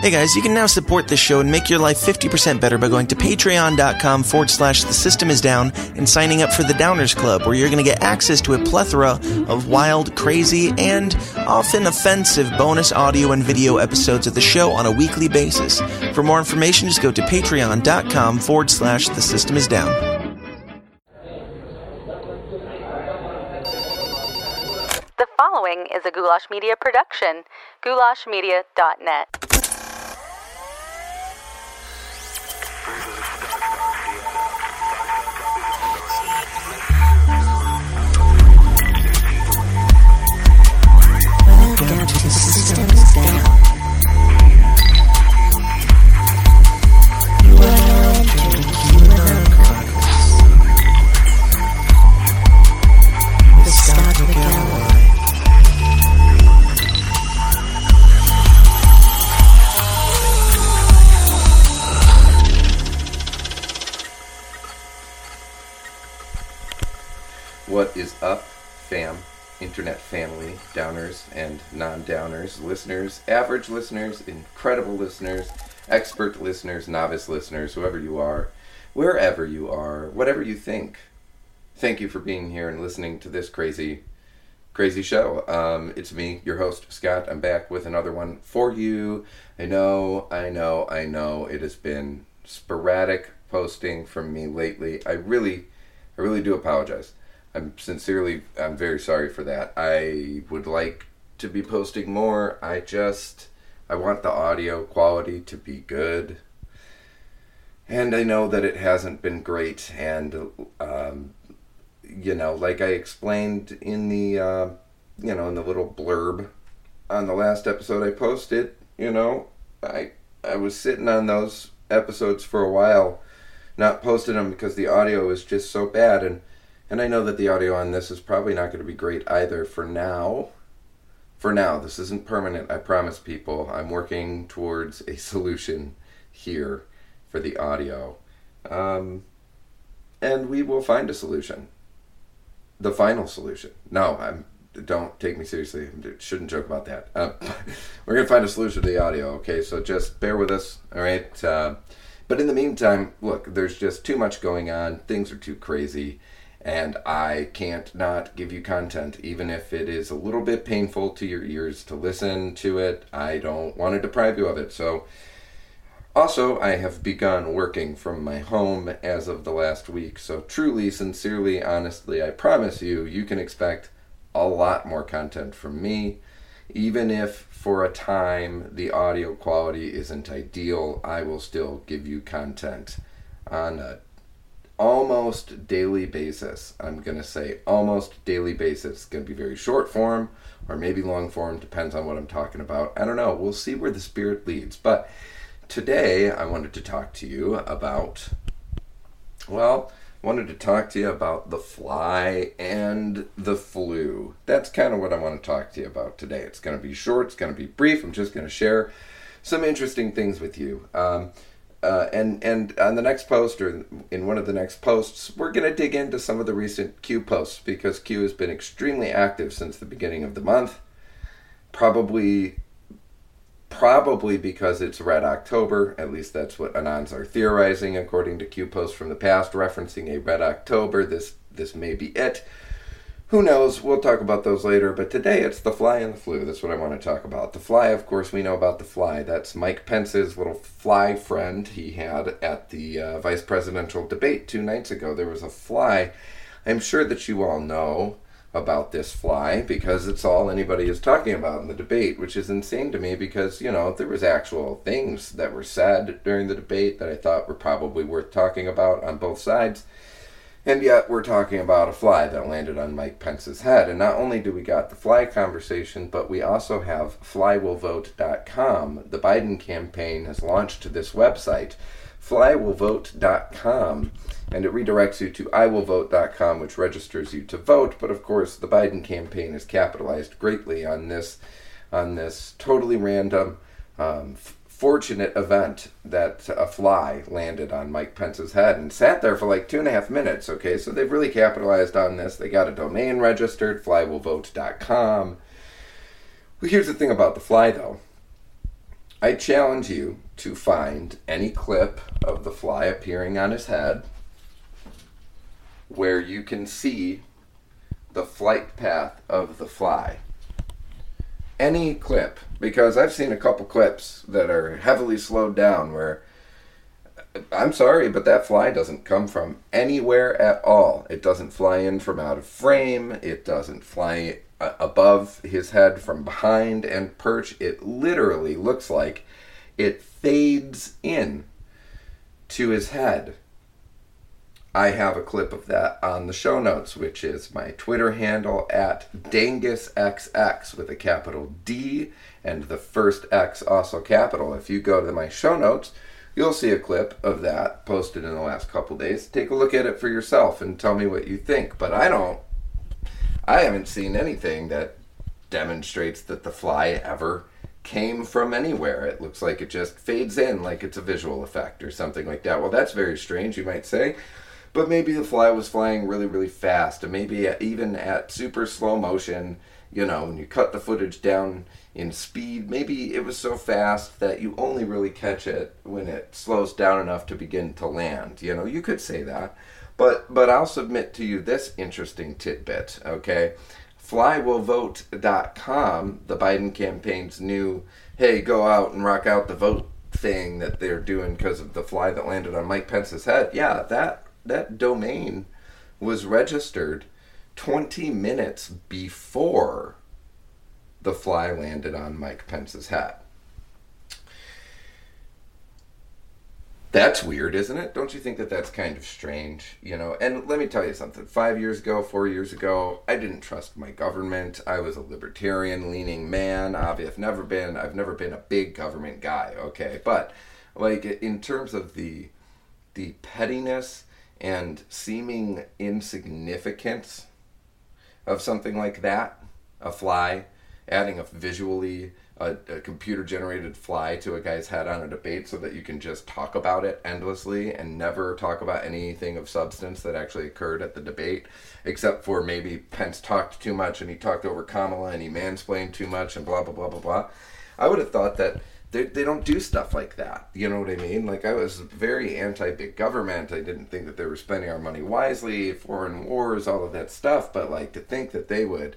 Hey guys, you can now support this show and make your life 50% better by going to patreon.com forward slash the system is down and signing up for the Downers Club, where you're going to get access to a plethora of wild, crazy, and often offensive bonus audio and video episodes of the show on a weekly basis. For more information, just go to patreon.com forward slash the system is down. The following is a Goulash Media production. GoulashMedia.net. Brutal. Non downers, listeners, average listeners, incredible listeners, expert listeners, novice listeners, whoever you are, wherever you are, whatever you think? Thank you for being here and listening to this crazy, crazy show. Um, it's me, your host, Scott. I'm back with another one for you. I know, I know, I know it has been sporadic posting from me lately. I really, I really do apologize. I'm sincerely, I'm very sorry for that. I would like to be posting more. I just, I want the audio quality to be good. And I know that it hasn't been great. And, um, you know, like I explained in the, uh, you know, in the little blurb on the last episode I posted, you know, I, I was sitting on those episodes for a while, not posting them because the audio is just so bad. And, and I know that the audio on this is probably not going to be great either for now. For now, this isn't permanent, I promise people. I'm working towards a solution here for the audio. Um, and we will find a solution. The final solution. No, I'm don't take me seriously. Shouldn't joke about that. Uh, we're gonna find a solution to the audio. Okay, so just bear with us. All right. Uh, but in the meantime, look, there's just too much going on. Things are too crazy and I can't not give you content, even if it is a little bit painful to your ears to listen to it. I don't want to deprive you of it. So, also, I have begun working from my home as of the last week. So, truly, sincerely, honestly, I promise you, you can expect a lot more content from me. Even if for a time the audio quality isn't ideal, I will still give you content on a almost daily basis. I'm going to say almost daily basis. It's going to be very short form or maybe long form, depends on what I'm talking about. I don't know. We'll see where the spirit leads. But today I wanted to talk to you about, well, wanted to talk to you about the fly and the flu. That's kind of what I want to talk to you about today. It's going to be short, it's going to be brief. I'm just going to share some interesting things with you. Um, uh, and and on the next post or in one of the next posts, we're going to dig into some of the recent Q posts because Q has been extremely active since the beginning of the month. Probably, probably because it's Red October. At least that's what Anons are theorizing, according to Q posts from the past, referencing a Red October. This this may be it. Who knows? We'll talk about those later. But today it's the fly and the flu. That's what I want to talk about. The fly, of course, we know about the fly. That's Mike Pence's little fly friend he had at the uh, vice presidential debate two nights ago. There was a fly. I'm sure that you all know about this fly because it's all anybody is talking about in the debate, which is insane to me because, you know, there was actual things that were said during the debate that I thought were probably worth talking about on both sides. And yet we're talking about a fly that landed on Mike Pence's head. And not only do we got the fly conversation, but we also have flywillvote.com. The Biden campaign has launched this website, flywillvote.com, and it redirects you to iwillvote.com, which registers you to vote. But of course, the Biden campaign has capitalized greatly on this, on this totally random, um, fortunate event that a fly landed on Mike Pence's head and sat there for like two and a half minutes. Okay, so they've really capitalized on this. They got a domain registered, flywillvote.com. Well, here's the thing about the fly, though. I challenge you to find any clip of the fly appearing on his head where you can see the flight path of the fly. Any clip, because I've seen a couple clips that are heavily slowed down where I'm sorry, but that fly doesn't come from anywhere at all. It doesn't fly in from out of frame. It doesn't fly uh, above his head from behind and perch. It literally looks like it fades in to his head. I have a clip of that on the show notes, which is my Twitter handle at DangusXx with a capital D and the first X also capital. If you go to my show notes, you'll see a clip of that posted in the last couple days. Take a look at it for yourself and tell me what you think. But I don't, I haven't seen anything that demonstrates that the fly ever came from anywhere. It looks like it just fades in like it's a visual effect or something like that. Well, that's very strange, you might say. But maybe the fly was flying really, really fast, and maybe uh, even at super slow motion, you know, when you cut the footage down in speed, maybe it was so fast that you only really catch it when it slows down enough to begin to land. You know, you could say that. But but I'll submit to you this interesting tidbit, okay? Flywillvote.com, the Biden campaign's new, hey, go out and rock out the vote thing that they're doing because of the fly that landed on Mike Pence's head. Yeah, that that domain was registered 20 minutes before the fly landed on Mike Pence's hat. That's weird, isn't it? Don't you think that that's kind of strange? You know, and let me tell you something. Five years ago, four years ago, I didn't trust my government. I was a libertarian leaning man. I've never been, I've never been a big government guy, okay? But, like, in terms of the, the pettiness and seeming insignificance of something like that, a fly, adding a visually a, a computer generated fly to a guy's head on a debate so that you can just talk about it endlessly and never talk about anything of substance that actually occurred at the debate, except for maybe Pence talked too much and he talked over Kamala and he mansplained too much and blah blah blah blah blah. I would have thought that they, they don't do stuff like that. You know what I mean? Like, I was very anti big government. I didn't think that they were spending our money wisely, foreign wars, all of that stuff. But, like, to think that they would,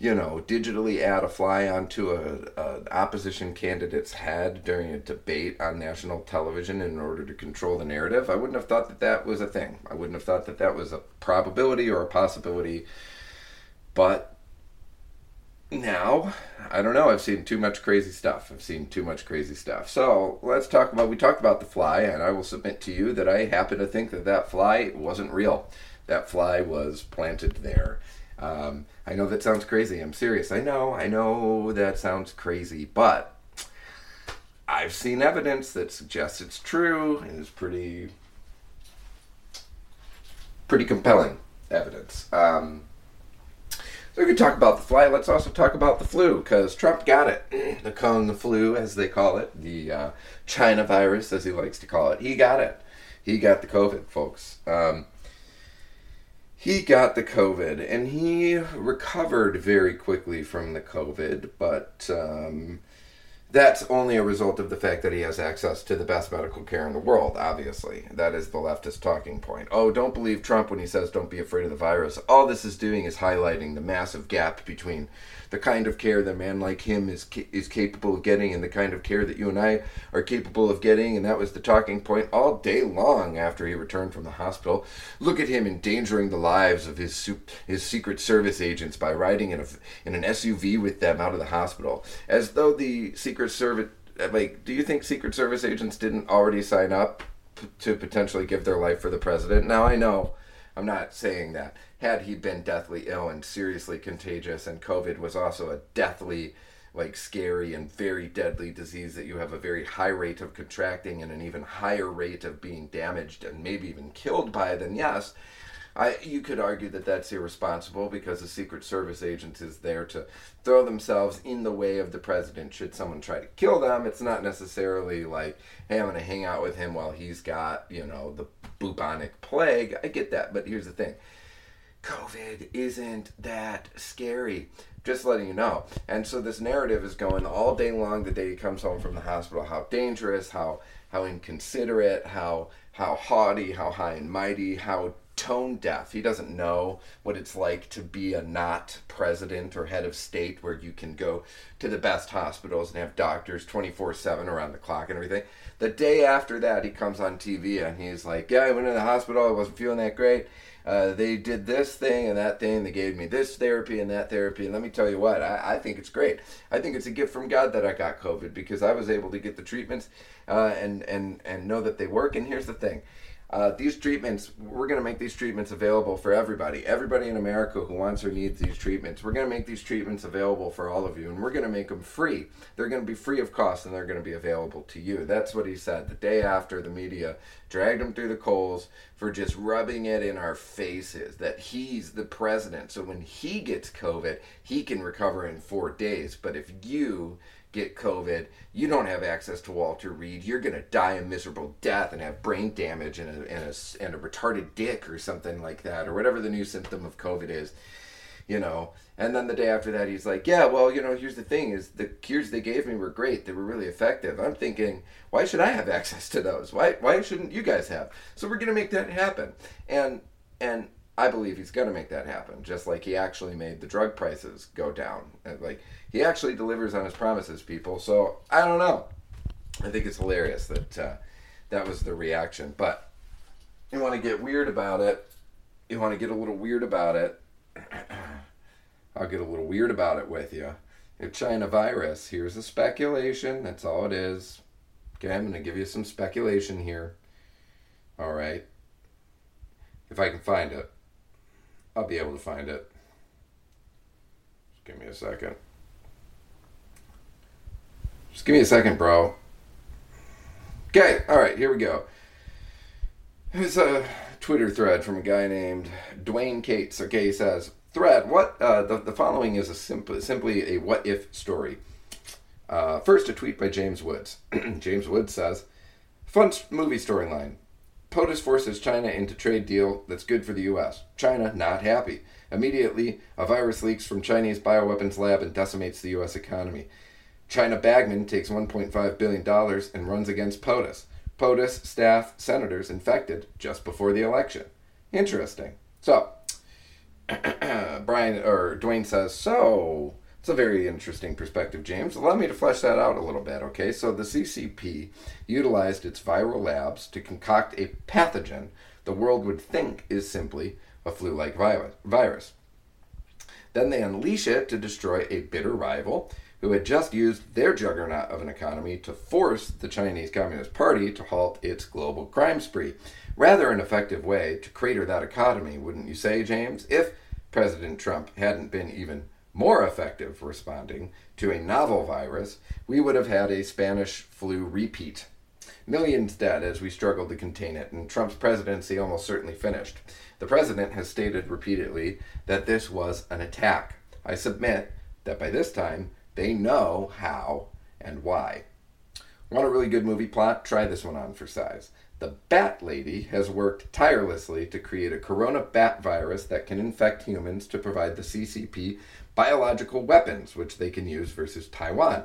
you know, digitally add a fly onto a, a opposition candidate's head during a debate on national television in order to control the narrative, I wouldn't have thought that that was a thing. I wouldn't have thought that that was a probability or a possibility. But now i don't know. I've seen too much crazy stuff. I've seen too much crazy stuff. So let's talk about we talked about the fly and i will submit to you that i happen to think that that fly wasn't real. That fly was planted there. Um, i know that sounds crazy. I'm serious. I know. I know that sounds crazy but i've seen evidence that suggests it's true and is pretty pretty compelling evidence. Um, so we could talk about the fly. Let's also talk about the flu because Trump got it. The Kung flu, as they call it, the uh, China virus, as he likes to call it. He got it. He got the COVID, folks. Um, he got the COVID and he recovered very quickly from the COVID, but um, that's only a result of the fact that he has access to the best medical care in the world, obviously. That is the leftist talking point. Oh, don't believe Trump when he says don't be afraid of the virus. All this is doing is highlighting the massive gap between the kind of care that a man like him is is capable of getting and the kind of care that you and I are capable of getting. And that was the talking point all day long after he returned from the hospital. Look at him endangering the lives of his his secret service agents by riding in a in an SUV with them out of the hospital. As though the secret service uh, like do you think secret service agents didn't already sign up p- to potentially give their life for the president? Now I know. I'm not saying that had he been deathly ill and seriously contagious, and COVID was also a deathly, like scary and very deadly disease that you have a very high rate of contracting and an even higher rate of being damaged and maybe even killed by, then yes, I you could argue that that's irresponsible because the Secret Service agent is there to throw themselves in the way of the president should someone try to kill them. It's not necessarily like, hey, I'm going to hang out with him while he's got, you know, the bubonic plague. I get that, but here's the thing COVID isn't that scary. Just letting you know. And so this narrative is going all day long the day he comes home from the hospital, how dangerous, how how inconsiderate, how how haughty, how high and mighty, how tone deaf. He doesn't know what it's like to be a not president or head of state where you can go to the best hospitals and have doctors 24 7 around the clock and everything. The day after that, he comes on TV and he's like, Yeah, I went to the hospital. I wasn't feeling that great. Uh, they did this thing and that thing. They gave me this therapy and that therapy. And let me tell you what, I, I think it's great. I think it's a gift from God that I got COVID because I was able to get the treatments uh, and, and, and know that they work. And here's the thing uh, these treatments, we're going to make these treatments available for everybody. Everybody in America who wants or needs these treatments. We're going to make these treatments available for all of you, and we're going to make them free. They're going to be free of cost, and they're going to be available to you. That's what he said the day after the media dragged him through the coals for just rubbing it in our faces that he's the president. So when he gets COVID, he can recover in four days. But if you get COVID, you don't have access to Walter Reed. You're going to die a miserable death and have brain damage and a, and, a, and a retarded dick or something like that, or whatever the new symptom of COVID is, you know. And then the day after that, he's like, yeah, well, you know, here's the thing is the cures they gave me were great. They were really effective. I'm thinking, why should I have access to those? Why, why shouldn't you guys have? So we're to make that happen. And, and I believe he's to make that happen, just like he actually made the drug prices go down. Like he actually delivers on his promises, people. So I don't know. I think it's hilarious that uh, that was the reaction. But you want to get weird about it. You want to get a little weird about it. I'll get a little weird about it with you. If China virus, here's a speculation. That's all it is. Okay, I'm going to give you some speculation here. All right. If I can find it, I'll be able to find it. Just give me a second. Just give me a second, bro. Okay, all right, here we go. Here's a Twitter thread from a guy named Dwayne Cates. Okay, he says, "Thread, what? Uh, the, the following is a simply a what if story." Uh, first, a tweet by James Woods. James Woods says, "Fun movie storyline. POTUS forces China into trade deal that's good for the U.S. China not happy. Immediately, a virus leaks from Chinese bioweapons lab and decimates the U.S. economy. China Bagman takes $1.5 billion and runs against POTUS. POTUS staff senators infected just before the election. Interesting. So, Brian or Dwayne says, so it's a very interesting perspective, James. Allow me to flesh that out a little bit, okay? So the CCP utilized its viral labs to concoct a pathogen the world would think is simply a flu-like virus. Then they unleash it to destroy a bitter rival who had just used their juggernaut of an economy to force the Chinese Communist Party to halt its global crime spree. Rather an effective way to crater that economy, wouldn't you say, James? If President Trump hadn't been even more effective responding to a novel virus, we would have had a Spanish flu repeat. Millions dead as we struggled to contain it, and Trump's presidency almost certainly finished. The president has stated repeatedly that this was an attack. I submit that by this time, they know how and why. Want a really good movie plot? Try this one on for size. The Bat Lady has worked tirelessly to create a corona bat virus that can infect humans to provide the CCP biological weapons, which they can use versus Taiwan.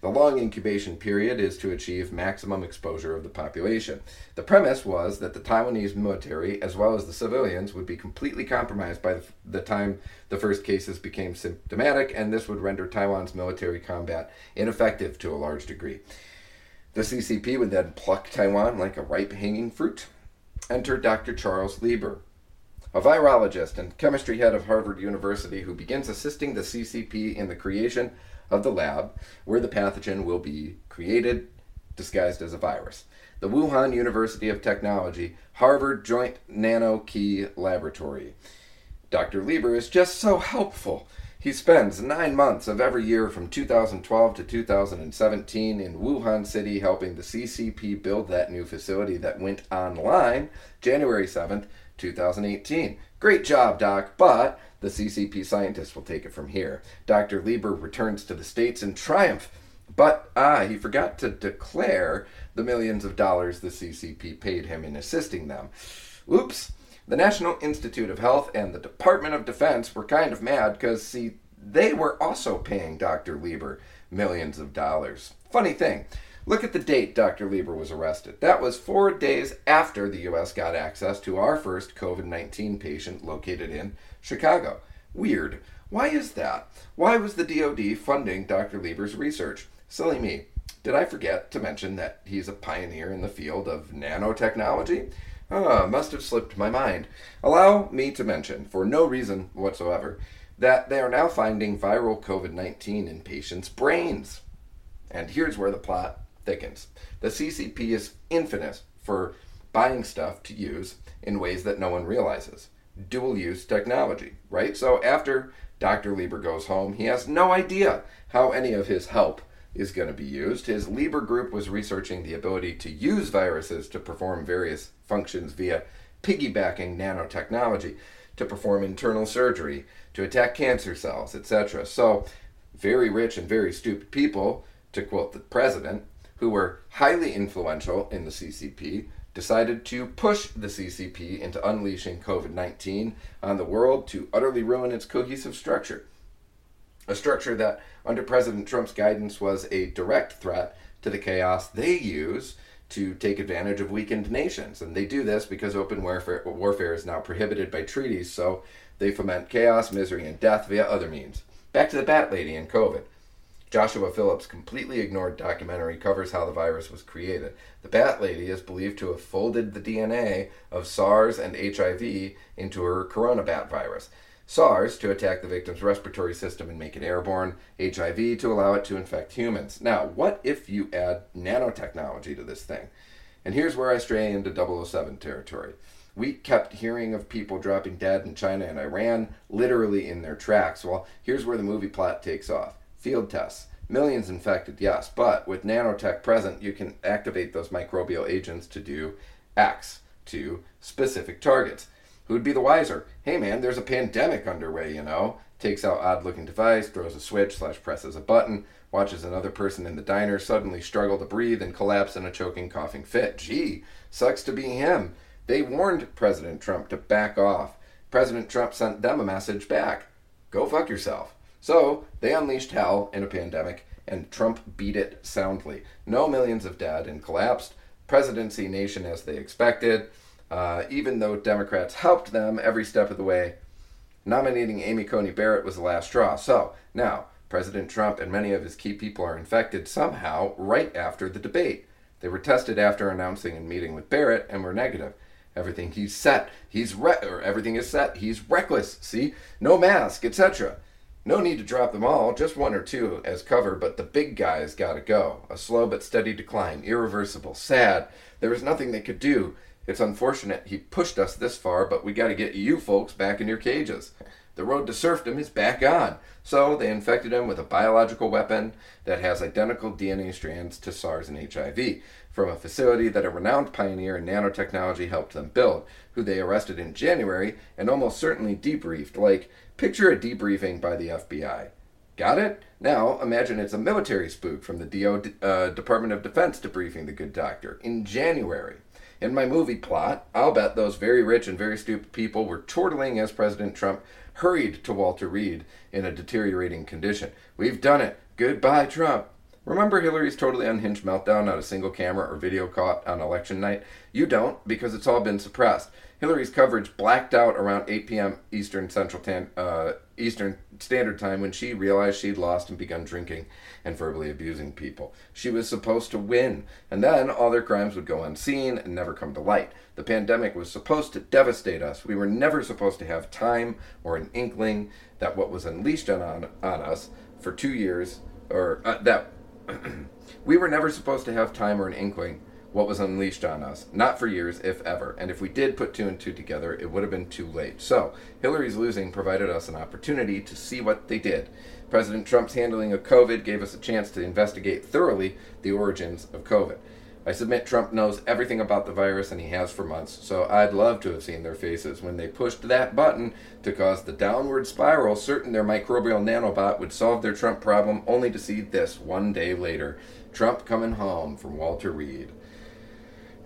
The long incubation period is to achieve maximum exposure of the population. The premise was that the Taiwanese military, as well as the civilians, would be completely compromised by the, time the first cases became symptomatic, and this would render Taiwan's military combat ineffective to a large degree. The CCP would then pluck Taiwan like a ripe hanging fruit. Enter Dr. Charles Lieber, a virologist and chemistry head of Harvard University who begins assisting the CCP in the creation of the lab where the pathogen will be created disguised as a virus. The Wuhan University of Technology Harvard Joint Nano Key Laboratory. Dr. Lieber is just so helpful. He spends nine months of every year from 2012 to 2017 in Wuhan City helping the CCP build that new facility that went online January 7th, 2018. Great job, Doc, but the CCP scientists will take it from here. Dr. Lieber returns to the States in triumph. But, ah, he forgot to declare the millions of dollars the CCP paid him in assisting them. Oops. The National Institute of Health and the Department of Defense were kind of mad because, see, they were also paying Dr. Lieber millions of dollars. Funny thing, look at the date Dr. Lieber was arrested. That was four days after the U.S. got access to our first COVID 19 patient located in Chicago. Weird. Why is that? Why was the DoD funding Dr. Lieber's research? Silly me. Did I forget to mention that he's a pioneer in the field of nanotechnology? Ah, must have slipped my mind. Allow me to mention, for no reason whatsoever, that they are now finding viral COVID 19 in patients' brains. And here's where the plot thickens. The CCP is infamous for buying stuff to use in ways that no one realizes. Dual use technology, right? So after Dr. Lieber goes home, he has no idea how any of his help is going to be used. His Lieber group was researching the ability to use viruses to perform various functions via piggybacking nanotechnology, to perform internal surgery, to attack cancer cells, etc. So, very rich and very stupid people, to quote the president, who were highly influential in the CCP, decided to push the CCP into unleashing COVID 19 on the world to utterly ruin its cohesive structure. A structure that, under President Trump's guidance, was a direct threat to the chaos they use to take advantage of weakened nations. And they do this because open warfare, warfare is now prohibited by treaties, so they foment chaos, misery, and death via other means. Back to the Bat Lady and COVID. Joshua Philipp's completely ignored documentary covers how the virus was created. The Bat Lady is believed to have folded the DNA of SARS and HIV into her coronabat virus. SARS to attack the victim's respiratory system and make it airborne, HIV to allow it to infect humans. Now, what if you add nanotechnology to this thing? And here's where I stray into 007 territory. We kept hearing of people dropping dead in China and Iran, literally in their tracks. Well, here's where the movie plot takes off field tests. Millions infected, yes, but with nanotech present, you can activate those microbial agents to do X to specific targets. Who'd be the wiser? Hey man, there's a pandemic underway, you know. Takes out odd looking device, throws a switch, slash presses a button, watches another person in the diner suddenly struggle to breathe and collapse in a choking, coughing fit. Gee, sucks to be him. They warned President Trump to back off. President Trump sent them a message back go fuck yourself. So they unleashed hell in a pandemic, and Trump beat it soundly. No millions of dead and collapsed. Presidency nation as they expected. Uh, even though Democrats helped them every step of the way, nominating Amy Coney Barrett was the last straw. So now President Trump and many of his key people are infected somehow right after the debate. They were tested after announcing and meeting with Barrett and were negative. Everything he's set, he's re- or everything is set. He's reckless. See, no mask, etc. No need to drop them all, just one or two as cover, but the big guys gotta go. A slow but steady decline, irreversible, sad. There was nothing they could do. It's unfortunate he pushed us this far, but we gotta get you folks back in your cages. The road to serfdom is back on. So they infected him with a biological weapon that has identical DNA strands to SARS and HIV from a facility that a renowned pioneer in nanotechnology helped them build, who they arrested in January and almost certainly debriefed. Like, picture a debriefing by the FBI. Got it? Now, imagine it's a military spook from the DO, uh, Department of Defense debriefing the good doctor in January. In my movie plot, I'll bet those very rich and very stupid people were chortling as President Trump hurried to Walter Reed in a deteriorating condition. We've done it. Goodbye, Trump. Remember Hillary's totally unhinged meltdown not a single camera or video caught on election night? You don't, because it's all been suppressed. Hillary's coverage blacked out around 8 p.m. Eastern Central Tan- uh, Eastern Standard Time when she realized she'd lost and begun drinking and verbally abusing people. She was supposed to win, and then all their crimes would go unseen and never come to light. The pandemic was supposed to devastate us. We were never supposed to have time or an inkling that what was unleashed on, on, on us for two years, or uh, that we were never supposed to have time or an inkling what was unleashed on us. Not for years, if ever. And if we did put two and two together, it would have been too late. So, Hillary's losing provided us an opportunity to see what they did. President Trump's handling of COVID gave us a chance to investigate thoroughly the origins of COVID. I submit Trump knows everything about the virus and he has for months, so I'd love to have seen their faces when they pushed that button to cause the downward spiral, certain their microbial nanobot would solve their Trump problem, only to see this one day later Trump coming home from Walter Reed.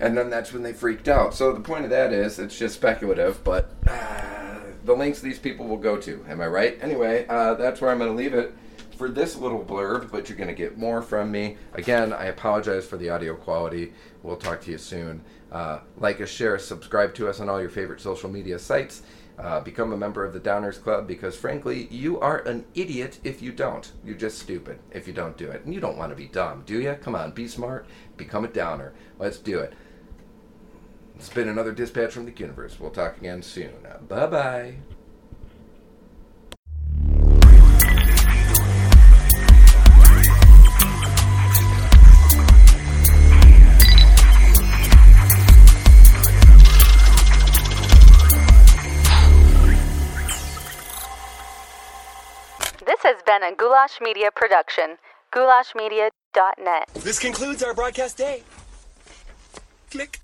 And then that's when they freaked out. So the point of that is, it's just speculative, but uh, the links these people will go to. Am I right? Anyway, uh, that's where I'm going to leave it for this little blurb, but you're going to get more from me. Again, I apologize for the audio quality. We'll talk to you soon. Uh, like us, share us, subscribe to us on all your favorite social media sites. Uh, become a member of the Downers Club because, frankly, you are an idiot if you don't. You're just stupid if you don't do it. And you don't want to be dumb, do you? Come on, be smart, become a downer. Let's do it. It's been another dispatch from the universe. We'll talk again soon. Bye bye. This has been a Goulash Media production. GoulashMedia.net. This concludes our broadcast day. Click.